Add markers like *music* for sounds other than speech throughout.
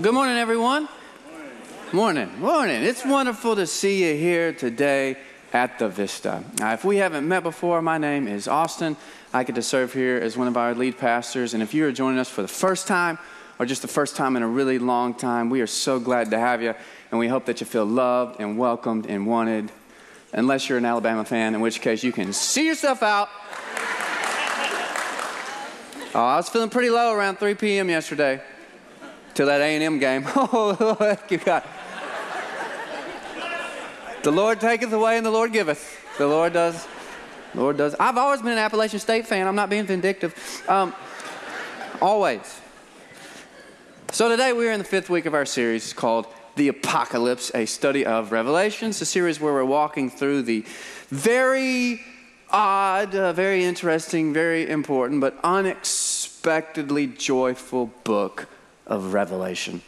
Good morning, everyone. Morning. morning. It's wonderful to see you here today at the Vista. Now, if we haven't met before, my name is Austin. I get to serve here as one of our lead pastors. And if you are joining us for the first time or just the first time in a really long time, we are so glad to have you. And we hope that you feel loved and welcomed and wanted, unless you're an Alabama fan, in which case you can see yourself out. Oh, I was feeling pretty low around 3 p.m. yesterday to that A&M game. *laughs* Oh, thank you, God. The Lord taketh away and the Lord giveth. The Lord does. Lord does. I've always been an Appalachian State fan. I'm not being vindictive. Um, always. So today we're in the fifth week of our series called The Apocalypse, a study of Revelations, a series where we're walking through the very odd, uh, very interesting, very important, but unexpectedly joyful book of Revelation.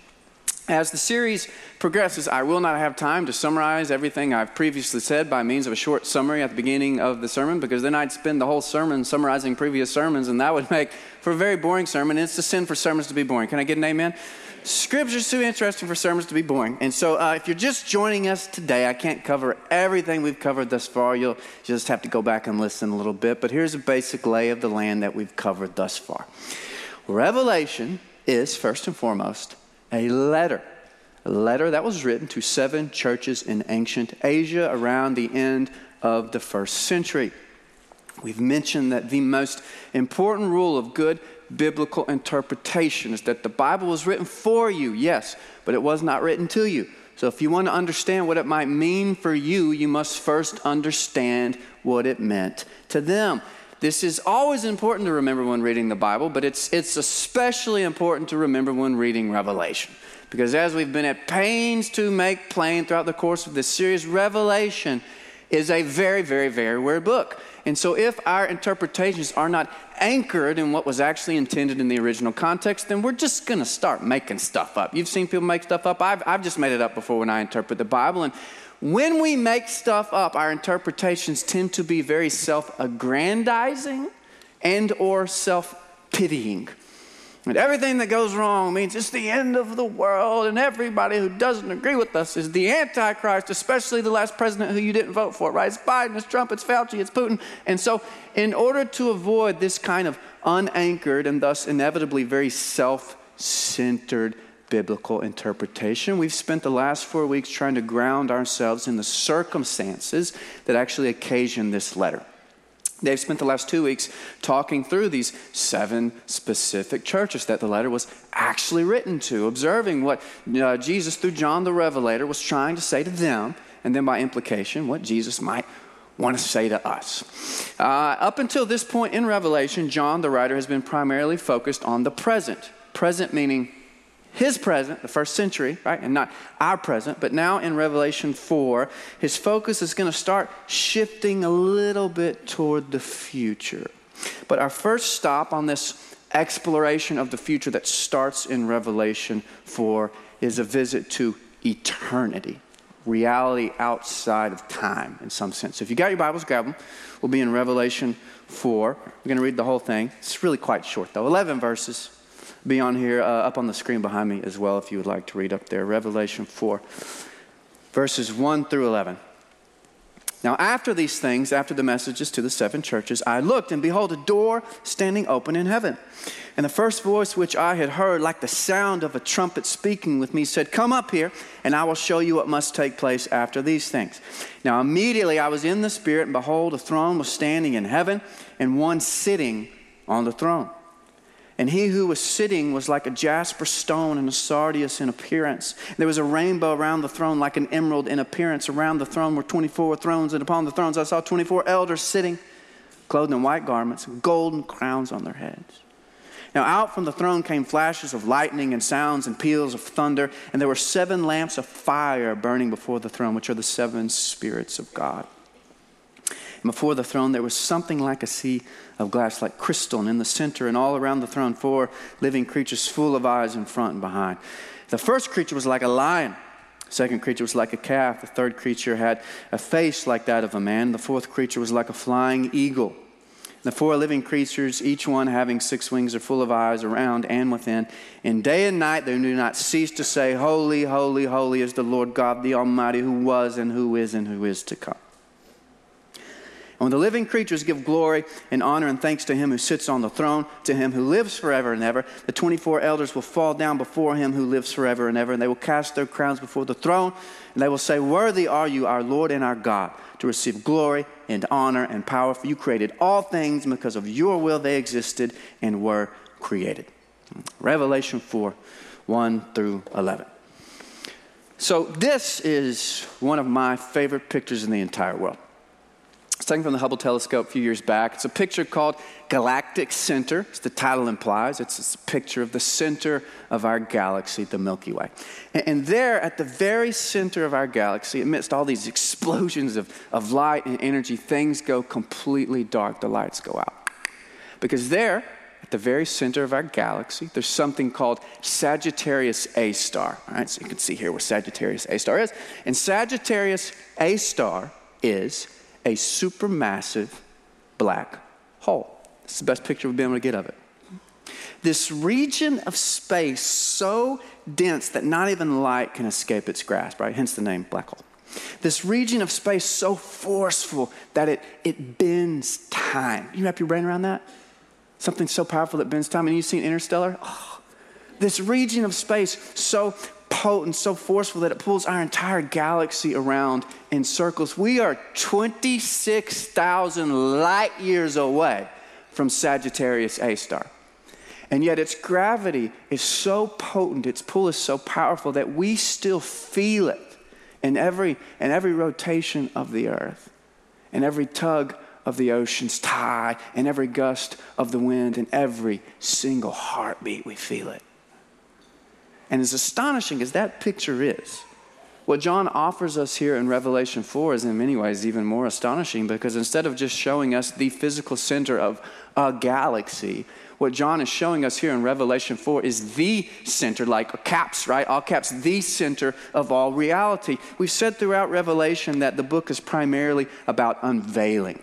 As the series progresses, I will not have time to summarize everything I've previously said by means of a short summary at the beginning of the sermon, because then I'd spend the whole sermon summarizing previous sermons, and that would *laughs* make for a very boring sermon. It's a sin for sermons to be boring. Can I get an amen? Scripture's too interesting for sermons to be boring. And so, uh, if you're just joining us today, I can't cover everything we've covered thus far. You'll just have to go back and listen a little bit. But here's a basic lay of the land that we've covered thus far. Revelation is, first and foremost, a letter. A letter that was written to seven churches in ancient Asia around the end of the first century. We've mentioned that the most important rule of good biblical interpretation is that the Bible was written for you, yes, but it was not written to you. So if you want to understand what it might mean for you, you must first understand what it meant to them. This is always important to remember when reading the Bible, but it's, it's especially important to remember when reading Revelation. Because as we've been at pains to make plain throughout the course of this series, Revelation is a very, very, very weird book. And so, if our interpretations are not anchored in what was actually intended in the original context, then we're just going to start making stuff up. You've seen people make stuff up. I've, I've just made it up before when I interpret the Bible. And when we make stuff up, our interpretations tend to be very self-aggrandizing and or self-pitying. And everything that goes wrong means it's the end of the world, and everybody who doesn't agree with us is the Antichrist, especially the last president who you didn't vote for, right? It's Biden, it's Trump, it's Fauci, it's Putin. And so, in order to avoid this kind of unanchored and thus inevitably very self centered biblical interpretation. We've spent the last four weeks trying to ground ourselves in the circumstances that actually occasioned this letter. They've spent the last two weeks talking through these seven specific churches that the letter was actually written to, observing what uh, Jesus, through John the Revelator, was trying to say to them, and then by implication, what Jesus might want to say to us. Uh, up until this point in Revelation, John the writer has been primarily focused on the present. Present meaning his present, the first century, right? And not our present. But now in Revelation 4, his focus is going to start shifting a little bit toward the future. But our first stop on this exploration of the future that starts in Revelation 4 is a visit to eternity, reality outside of time in some sense. If you got your Bibles, grab them. We'll be in Revelation 4. We're going to read the whole thing. It's really quite short, though 11 verses be on here, uh, up on the screen behind me as well, if you would like to read up there. Revelation 4, verses 1 through 11. Now, after these things, after the messages to the seven churches, I looked, and behold, a door standing open in heaven. And the first voice which I had heard, like the sound of a trumpet speaking with me, said, Come up here, and I will show you what must take place after these things. Now, immediately I was in the Spirit, and behold, a throne was standing in heaven, and one sitting on the throne. And he who was sitting was like a jasper stone and a sardius in appearance. There was a rainbow around the throne, like an emerald in appearance. Around the throne were 24 thrones, and upon the thrones I saw 24 elders sitting, clothed in white garments, golden crowns on their heads. Now, out from the throne came flashes of lightning and sounds and peals of thunder, and there were seven lamps of fire burning before the throne, which are the seven spirits of God. And before the throne, there was something like a sea of glass, like crystal, and in the center and all around the throne, four living creatures full of eyes in front and behind. The first creature was like a lion. The second creature was like a calf. The third creature had a face like that of a man. The fourth creature was like a flying eagle. The four living creatures, each one having six wings, are full of eyes around and within. And day and night they do not cease to say, Holy, holy, holy is the Lord God the Almighty, who was and who is and who is to come. And when the living creatures give glory and honor and thanks to him who sits on the throne, to him who lives forever and ever, the 24 elders will fall down before him who lives forever and ever, and they will cast their crowns before the throne, and they will say, Worthy are you, our Lord and our God, to receive glory and honor and power, for you created all things, and because of your will they existed and were created. Revelation 4 1 through 11. So, this is one of my favorite pictures in the entire world. Taken from the Hubble telescope a few years back. It's a picture called Galactic Center, as the title implies. It's a picture of the center of our galaxy, the Milky Way. And, and, there, at the very center of our galaxy, amidst all these explosions of, of light and energy, things go completely dark. The lights go out. Because there, at the very center of our galaxy, there's something called Sagittarius A star. All right, so you can see here where Sagittarius A star is. And Sagittarius A star is a supermassive black hole. It's the best picture we've been able to get of it. This region of space so dense that not even light can escape its grasp, right? Hence the name black hole. This region of space so forceful that it, it bends time. You wrap your brain around that? Something so powerful that bends time. And you've seen Interstellar? Oh, this region of space so potent, so forceful that it pulls our entire galaxy around in circles. We are 26,000 light years away from Sagittarius A star. And yet its gravity is so potent, its pull is so powerful that we still feel it in every, in every rotation of the earth, in every tug of the ocean's tide, in every gust of the wind, in every single heartbeat, we feel it. And as astonishing as that picture is, what John offers us here in Revelation 4 is in many ways even more astonishing because instead of just showing us the physical center of a galaxy, what John is showing us here in Revelation 4 is the center, like caps, right? All caps, the center of all reality. We've said throughout Revelation that the book is primarily about unveiling.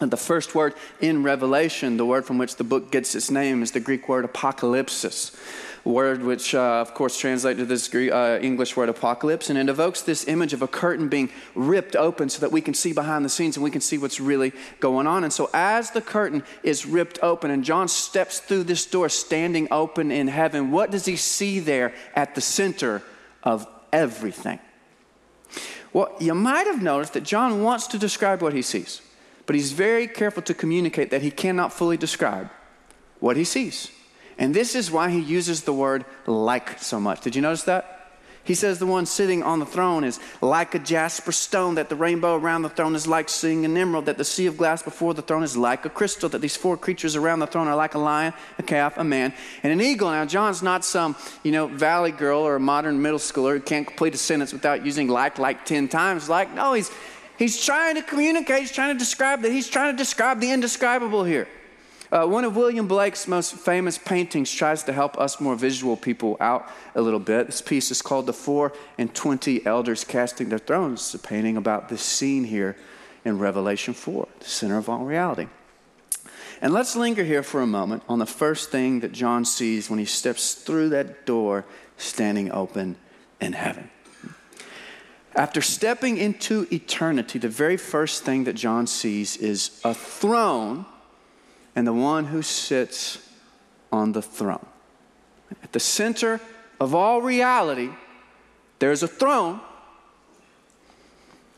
And the first word in Revelation, the word from which the book gets its name, is the Greek word apocalypsis word which, uh, of course, translates to this Greek, uh, English word apocalypse, and it evokes this image of a curtain being ripped open so that we can see behind the scenes and we can see what's really going on. And so, as the curtain is ripped open and John steps through this door standing open in heaven, what does he see there at the center of everything? Well, you might have noticed that John wants to describe what he sees, but he's very careful to communicate that he cannot fully describe what he sees. And this is why he uses the word like so much. Did you notice that? He says the one sitting on the throne is like a jasper stone, that the rainbow around the throne is like seeing an emerald, that the sea of glass before the throne is like a crystal, that these four creatures around the throne are like a lion, a calf, a man, and an eagle. Now, John's not some, you know, valley girl or a modern middle schooler who can't complete a sentence without using like like 10 times. Like, no, he's, he's trying to communicate, he's trying to describe that, he's trying to describe the indescribable here. Uh, one of William Blake's most famous paintings tries to help us more visual people out a little bit. This piece is called The Four and Twenty Elders Casting Their Thrones. It's a painting about this scene here in Revelation 4, the center of all reality. And let's linger here for a moment on the first thing that John sees when he steps through that door standing open in heaven. After stepping into eternity, the very first thing that John sees is a throne and the one who sits on the throne. At the center of all reality, there's a throne,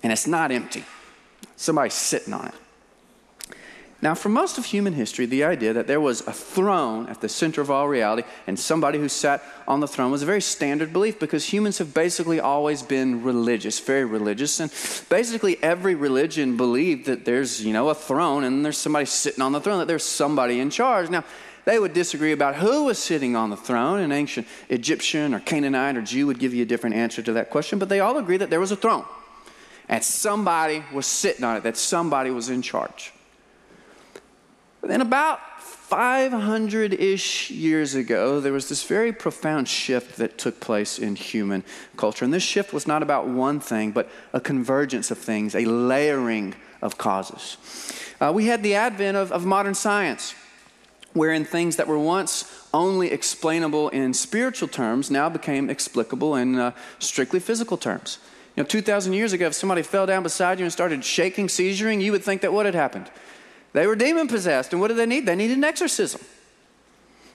and it's not empty. Somebody's sitting on it. Now, for most of human history, the idea that there was a throne at the center of all reality and somebody who sat on the throne was a very standard belief because humans have basically always been religious, very religious. And basically, every religion believed that there's, you know, a throne and there's somebody sitting on the throne, that there's somebody in charge. Now, they would disagree about who was sitting on the throne. An ancient Egyptian or Canaanite or Jew would give you a different answer to that question, but they all agree that there was a throne and somebody was sitting on it, that somebody was in charge. But then, about 500 ish years ago, there was this very profound shift that took place in human culture. And this shift was not about one thing, but a convergence of things, a layering of causes. Uh, we had the advent of, of modern science, wherein things that were once only explainable in spiritual terms now became explicable in uh, strictly physical terms. You know, 2,000 years ago, if somebody fell down beside you and started shaking, seizuring, you would think that what had happened? They were demon possessed. And what did they need? They needed an exorcism.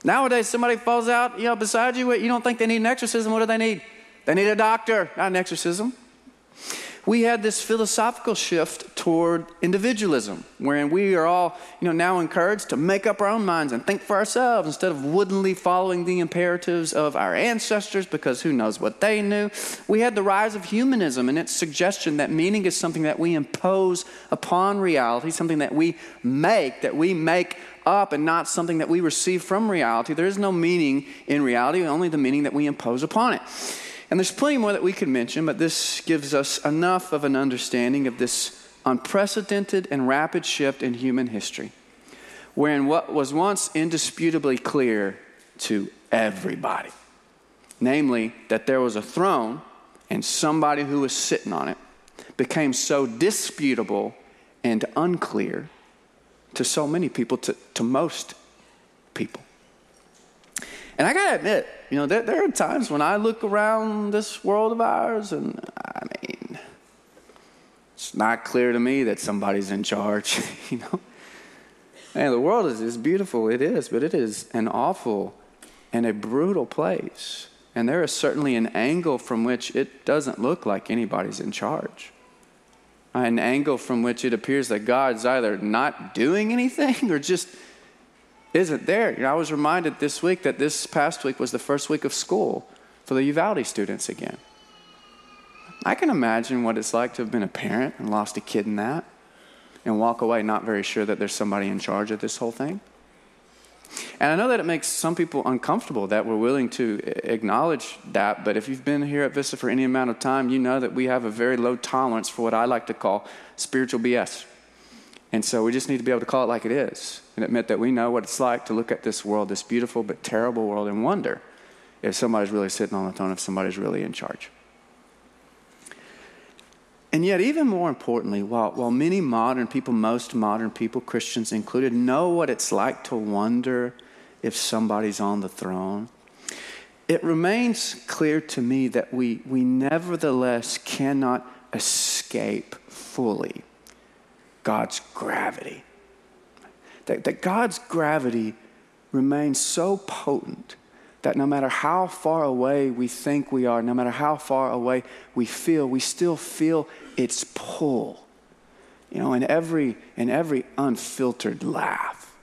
Nowadays, somebody falls out, you know, beside you, you don't think they need an exorcism. What do they need? They need a doctor, not an exorcism we had this philosophical shift toward individualism, wherein we are all, you know, now encouraged to make up our own minds and think for ourselves instead of woodenly following the imperatives of our ancestors because who knows what they knew. We had the rise of humanism and its suggestion that meaning is something that we impose upon reality, something that we make, that we make up and not something that we receive from reality. There is no meaning in reality, only the meaning that we impose upon it. And there's plenty more that we could mention, but this gives us enough of an understanding of this unprecedented and rapid shift in human history, wherein what was once indisputably clear to everybody, namely that there was a throne and somebody who was sitting on it, became so disputable and unclear to so many people, to, to most people. And I gotta admit, you know, there, there, are times when I look around this world of ours, and I mean, it's not clear to me that somebody's in charge, *laughs* you know. And the world is, is beautiful, it is, but it is an awful and a brutal place. And there is certainly an angle from which it doesn't look like anybody's in charge. An angle from which it appears that God's either not doing anything *laughs* or just isn't there. You know, I was reminded this week that this past week was the first week of school for the Uvalde students again. I can imagine what it's like to have been a parent and lost a kid in that and walk away not very sure that there's somebody in charge of this whole thing. And I know that it makes some people uncomfortable that we're willing to acknowledge that, but if you've been here at Vista for any amount of time, you know that we have a very low tolerance for what I like to call spiritual BS. And so we just need to be able to call it like it is and admit that we know what it's like to look at this world, this beautiful but terrible world, and wonder if somebody's really sitting on the throne, if somebody's really in charge. And yet, even more importantly, while, while many modern people, most modern people, Christians included, know what it's like to wonder if somebody's on the throne, it remains clear to me that we, we nevertheless cannot escape fully God's gravity. That, that God's gravity remains so potent that no matter how far away we think we are, no matter how far away we feel, we still feel its pull. You know, in every, in every unfiltered laugh,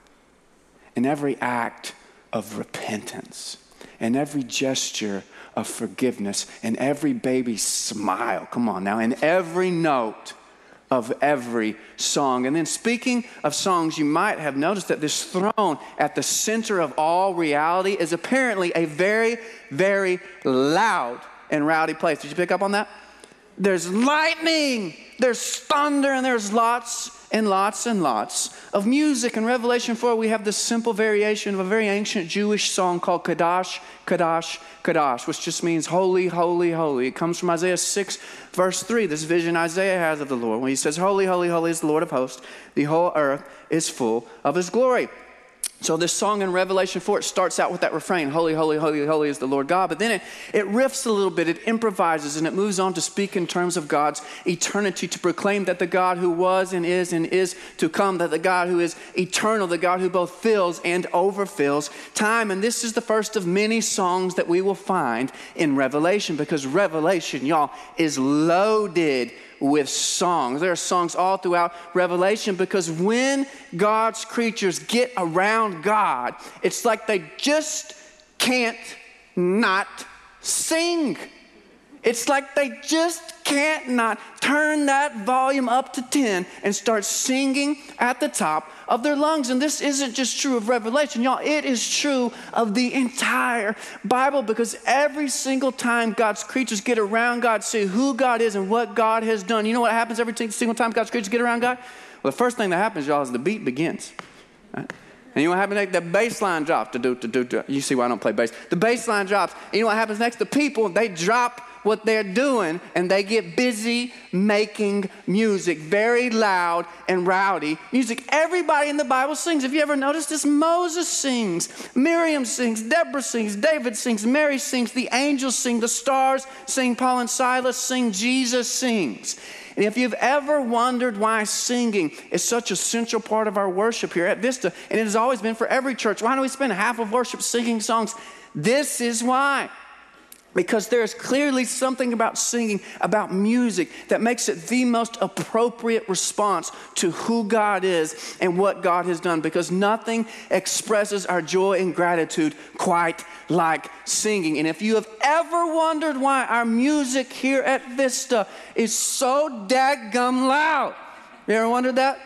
in every act of repentance, in every gesture of forgiveness, in every baby smile, come on now, in every note of every song. And then, speaking of songs, you might have noticed that this throne at the center of all reality is apparently a very, very loud and rowdy place. Did you pick up on that? There's lightning, there's thunder, and there's lots and lots and lots of music. In Revelation 4, we have this simple variation of a very ancient Jewish song called Kadosh, Kadosh, Kadosh, which just means holy, holy, holy. It comes from Isaiah 6, verse 3, this vision Isaiah has of the Lord when he says, Holy, holy, holy is the Lord of hosts. The whole earth is full of his glory. So this song in Revelation 4, it starts out with that refrain, Holy, holy, holy, holy is the Lord God. But then it, it riffs a little bit, it improvises, and it moves on to speak in terms of God's eternity, to proclaim that the God who was and is and is to come, that the God who is eternal, the God who both fills and overfills time. And this is the first of many songs that we will find in Revelation, because Revelation, y'all, is loaded with songs. There are songs all throughout Revelation because when God's creatures get around God, it's like they just can't not sing. It's like they just can't not turn that volume up to 10 and start singing at the top of their lungs. And this isn't just true of Revelation, y'all, it is true of the entire Bible because every single time God's creatures get around God, see who God is and what God has done, you know what happens every single time God's creatures get around God? Well, the first thing that happens, y'all, is the beat begins. Right? And you know what happens next? The bass line drops. You see why I don't play bass. The bass line drops. And you know what happens next? The people, they drop what they're doing and they get busy making music, very loud and rowdy music. Everybody in the Bible sings. Have you ever noticed this? Moses sings, Miriam sings, Deborah sings, David sings, Mary sings, the angels sing, the stars sing, Paul and Silas sing, Jesus sings. And if you've ever wondered why singing is such a central part of our worship here at Vista, and it has always been for every church, why don't we spend half of worship singing songs? This is why. Because there's clearly something about singing, about music, that makes it the most appropriate response to who God is and what God has done. Because nothing expresses our joy and gratitude quite like singing. And if you have ever wondered why our music here at Vista is so dadgum loud, you ever wondered that?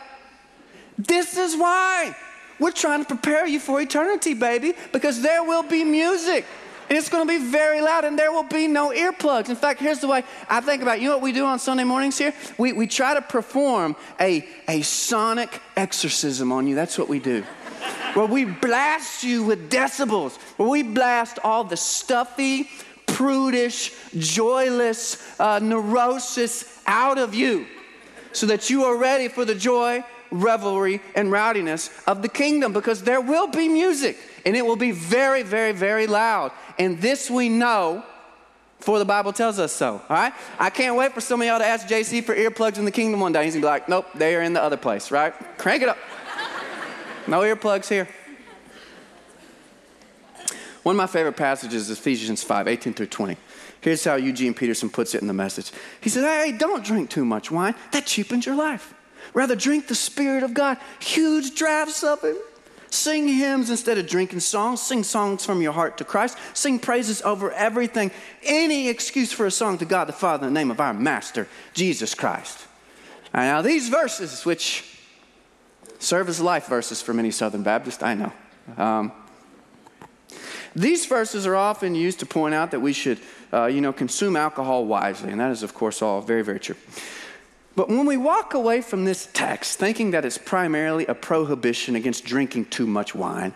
This is why. We're trying to prepare you for eternity, baby, because there will be music. It's going to be very loud, and there will be no earplugs. In fact, here's the way I think about it. You know what we do on Sunday mornings here? We, we try to perform a, a sonic exorcism on you. That's what we do. where we blast you with decibels, where we blast all the stuffy, prudish, joyless uh, neurosis out of you so that you are ready for the joy, revelry, and rowdiness of the kingdom because there will be music and it will be very, very, very loud. And this we know, for the Bible tells us so. All right? I can't wait for some of y'all to ask JC for earplugs in the kingdom one day. He's gonna be like, nope, they are in the other place, right? Crank it up. *laughs* No earplugs here. One of my favorite passages is Ephesians 5 18 through 20. Here's how Eugene Peterson puts it in the message. He says, Hey, don't drink too much wine. That cheapens your life. Rather, drink the Spirit of God, huge drafts of it. Sing hymns instead of drinking songs. Sing songs from your heart to Christ. Sing praises over everything. Any excuse for a song to God the Father in the name of our Master, Jesus Christ. And now, these verses, which serve as life verses for many Southern Baptists, I know. Um, these verses are often used to point out that we should, uh, you know, consume alcohol wisely, and that is, of course, all very, very true. But when we walk away from this text thinking that it's primarily a prohibition against drinking too much wine,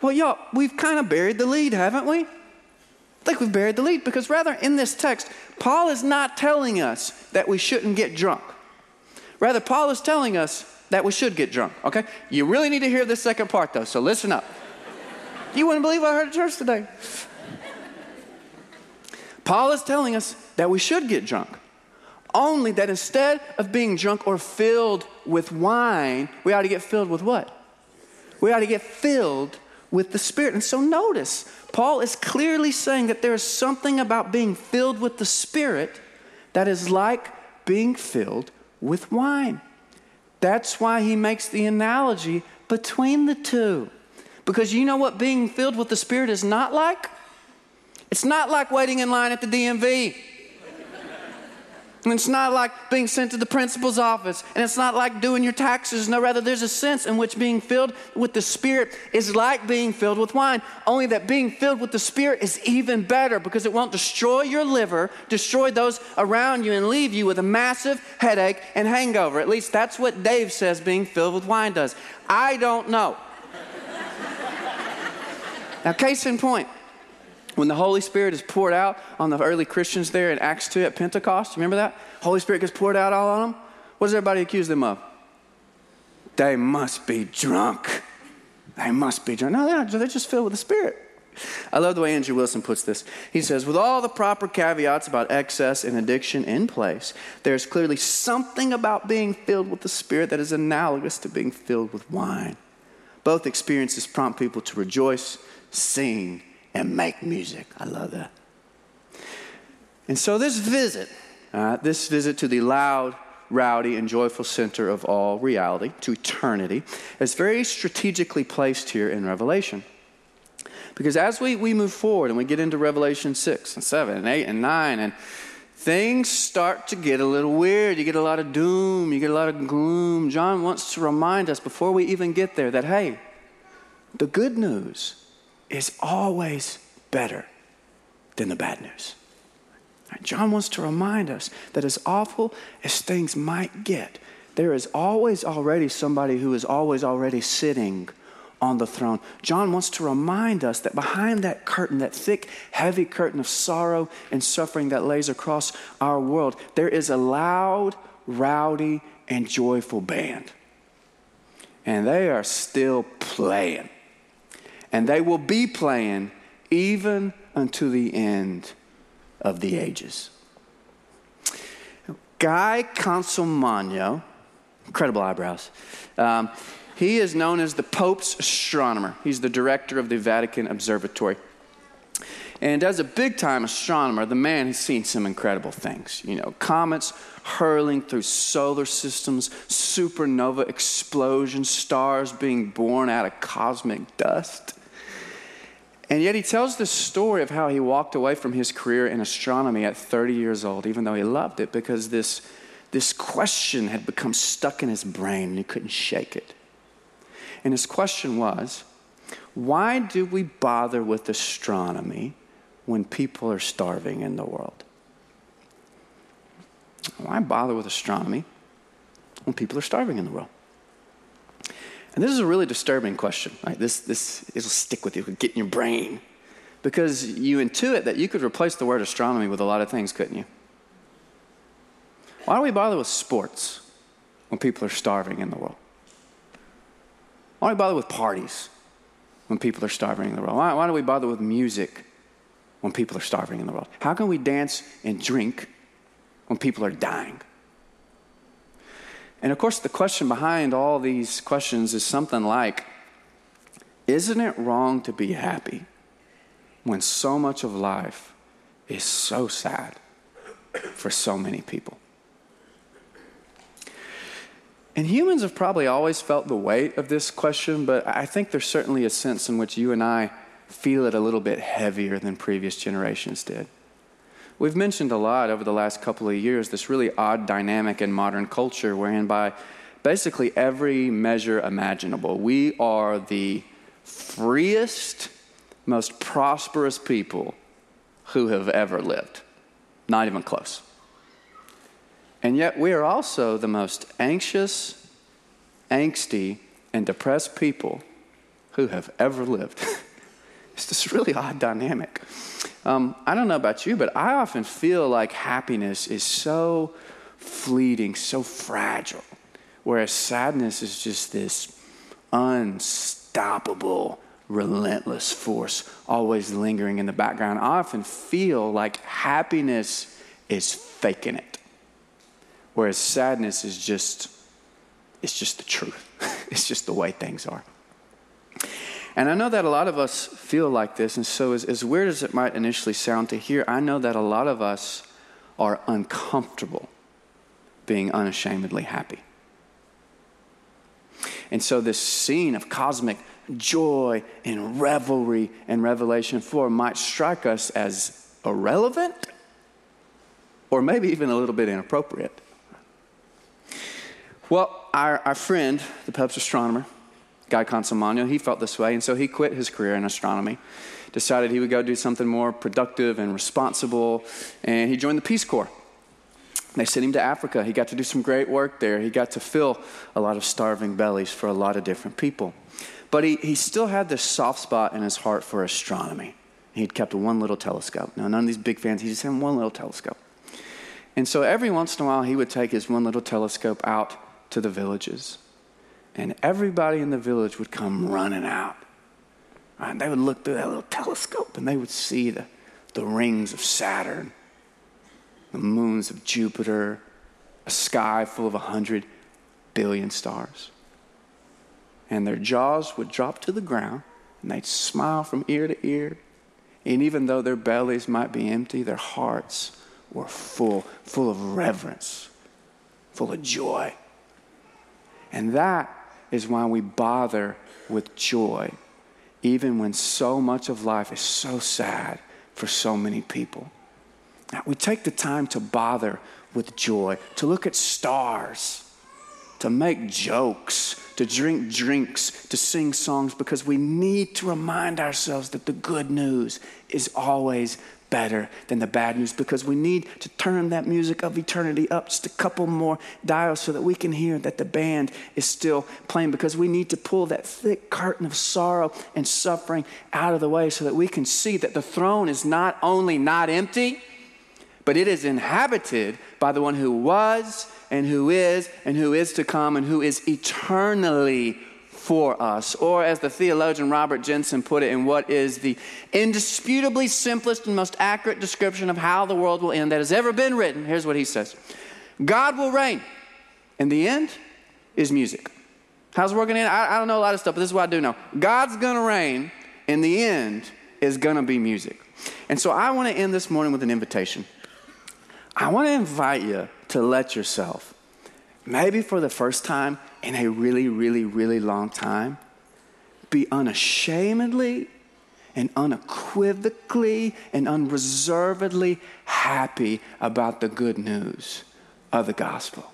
well, y'all, we've kind of buried the lead, haven't we? I think we've buried the lead because rather in this text, Paul is not telling us that we shouldn't get drunk. Rather, Paul is telling us that we should get drunk, okay? You really need to hear this second part though, so listen up. You wouldn't believe I heard at church today. Paul is telling us that we should get drunk. Only that instead of being drunk or filled with wine, we ought to get filled with what? We ought to get filled with the Spirit. And so notice, Paul is clearly saying that there is something about being filled with the Spirit that is like being filled with wine. That's why he makes the analogy between the two. Because you know what being filled with the Spirit is not like? It's not like waiting in line at the DMV. And it's not like being sent to the principal's office, and it's not like doing your taxes. No, rather, there's a sense in which being filled with the Spirit is like being filled with wine. Only that being filled with the Spirit is even better because it won't destroy your liver, destroy those around you, and leave you with a massive headache and hangover. At least that's what Dave says being filled with wine does. I don't know. now, case in point, when the Holy Spirit is poured out on the early Christians there in Acts 2 at Pentecost, remember that? Holy Spirit gets poured out all on them. What does everybody accuse them of? They must be drunk. They must be drunk. No, they're not. They're just filled with the Spirit. I love the way Andrew Wilson puts this. He says, with all the proper caveats about excess and addiction in place, there's clearly something about being filled with the Spirit that is analogous to being filled with wine. Both experiences prompt people to rejoice, sing, and make music. I love that. And so, this visit, uh, this visit to the loud, rowdy, and joyful center of all reality, to eternity, is very strategically placed here in Revelation. Because as we, we move forward and we get into Revelation 6 and 7 and 8 and 9, and things start to get a little weird. You get a lot of doom, you get a lot of gloom. John wants to remind us before we even get there that, hey, the good news is always better than the bad news. John wants to remind us that as awful as things might get, there is always already somebody who is always already sitting on the throne. John wants to remind us that behind that curtain, that thick, heavy curtain of sorrow and suffering that lays across our world, there is a loud, rowdy, and joyful band. And they are still playing. And they will be playing even unto the end of the ages. Guy Consolmagno, incredible eyebrows. Um, he is known as the Pope's astronomer. He's the director of the Vatican Observatory. And as a big time astronomer, the man has seen some incredible things. You know, comets hurling through solar systems, supernova explosions, stars being born out of cosmic dust. And yet he tells the story of how he walked away from his career in astronomy at 30 years old, even though he loved it, because this, this question had become stuck in his brain and he couldn't shake it. And his question was why do we bother with astronomy when people are starving in the world? Why bother with astronomy when people are starving in the world? And this is a really disturbing question. Right? This, this it'll stick with you, it'll get in your brain. Because you intuit that you could replace the word astronomy with a lot of things, couldn't you? Why do we bother with sports when people are starving in the world? Why do we bother with parties when people are starving in the world? Why, why do we bother with music when people are starving in the world? How can we dance and drink when people are dying? And of course, the question behind all these questions is something like Isn't it wrong to be happy when so much of life is so sad for so many people? And humans have probably always felt the weight of this question, but I think there's certainly a sense in which you and I feel it a little bit heavier than previous generations did. We've mentioned a lot over the last couple of years this really odd dynamic in modern culture, wherein by basically every measure imaginable, we are the freest, most prosperous people who have ever lived. Not even close. And yet, we are also the most anxious, angsty, and depressed people who have ever lived. *laughs* it's this really odd dynamic. Um, I don't know about you, but I often feel like happiness is so fleeting, so fragile, whereas sadness is just this unstoppable, relentless force always lingering in the background. I often feel like happiness is faking it. Whereas sadness is just, it's just the truth. *laughs* it's just the way things are. And I know that a lot of us feel like this, and so as, as weird as it might initially sound to hear, I know that a lot of us are uncomfortable being unashamedly happy. And so, this scene of cosmic joy and revelry in Revelation 4 might strike us as irrelevant or maybe even a little bit inappropriate. Well, our, our friend, the Pope's astronomer, Guy Consolmagno, he felt this way, and so he quit his career in astronomy, decided he would go do something more productive and responsible, and he joined the Peace Corps. They sent him to Africa. He got to do some great work there. He got to fill a lot of starving bellies for a lot of different people. But he, he still had this soft spot in his heart for astronomy. He'd kept one little telescope. Now, none of these big fans, he just had one little telescope. And so every once in a while, he would take his one little telescope out to the villages. And everybody in the village would come running out. And they would look through that little telescope and they would see the, the rings of Saturn, the moons of Jupiter, a sky full of a hundred billion stars. And their jaws would drop to the ground and they'd smile from ear to ear. And even though their bellies might be empty, their hearts were full, full of reverence, full of joy. And that is why we bother with joy, even when so much of life is so sad for so many people. Now, we take the time to bother with joy, to look at stars, to make jokes, to drink drinks, to sing songs, because we need to remind ourselves that the good news is always better than the bad news because we need to turn that music of eternity up just a couple more dials so that we can hear that the band is still playing because we need to pull that thick curtain of sorrow and suffering out of the way so that we can see that the throne is not only not empty, but it is inhabited by the one who was and who is and who is to come and who is eternally for us. Or, as the theologian Robert Jenson put it, in what is the indisputably simplest and most accurate description of how the world will end that has ever been written. Here's what he says God will reign, and the end is music. How's it working in? I, I don't know a lot of stuff, but this is what I do know God's gonna reign, and the end is gonna be music. And so I wanna end this morning with an invitation. I wanna invite you to let yourself, maybe for the first time, in a really, really, really long time, be unashamedly and unequivocally and unreservedly happy about the good news of the gospel.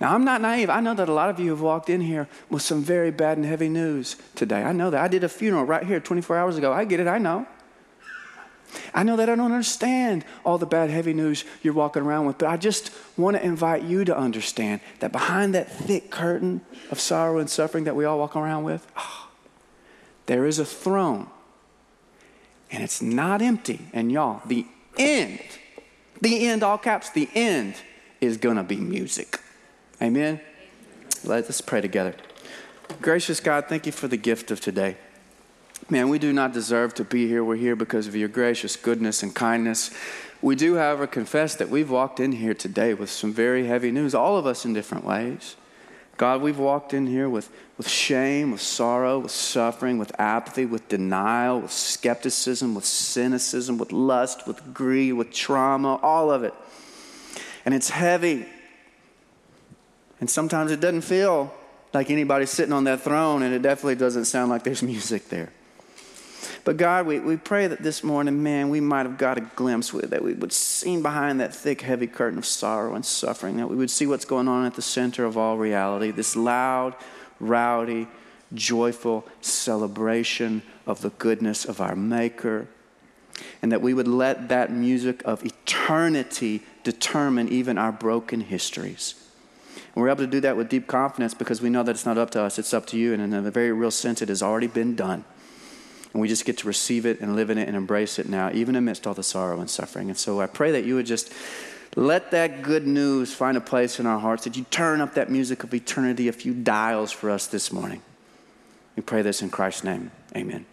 Now, I'm not naive. I know that a lot of you have walked in here with some very bad and heavy news today. I know that. I did a funeral right here 24 hours ago. I get it. I know. I know that I don't understand all the bad, heavy news you're walking around with, but I just want to invite you to understand that behind that thick curtain of sorrow and suffering that we all walk around with, oh, *sighs* there is a throne. And it's not empty. And y'all, the end, the end, all caps, the end is going to be music. Amen? Let us pray together. Gracious God, thank you for the gift of today. Man, we do not deserve to be here. We're here because of your gracious goodness and kindness. We do, however, confess that we've walked in here today with some very heavy news, all of us in different ways. God, we've walked in here with, with shame, with sorrow, with suffering, with apathy, with denial, with skepticism, with cynicism, with lust, with greed, with trauma, all of it. And it's heavy. And sometimes it doesn't feel like anybody's sitting on that throne, and it definitely doesn't sound like there's *laughs* music there. But God, we, we pray that this morning, man, we might have got a glimpse with that we would see behind that thick, heavy curtain of sorrow and suffering, that we would see what's going on at the center of all reality, this loud, rowdy, joyful celebration of the goodness of our Maker. And that we would let that music of eternity determine even our broken histories. And we're able to do that with deep confidence because we know that it's not up to us, it's up to you. And in a very real sense, it has already been done. And we just get to receive it and live in it and embrace it now, even amidst all the sorrow and suffering. And so I pray that you would just let that good news find a place in our hearts, that you turn up that music of eternity a few dials for us this morning. We pray this in Christ's name. Amen.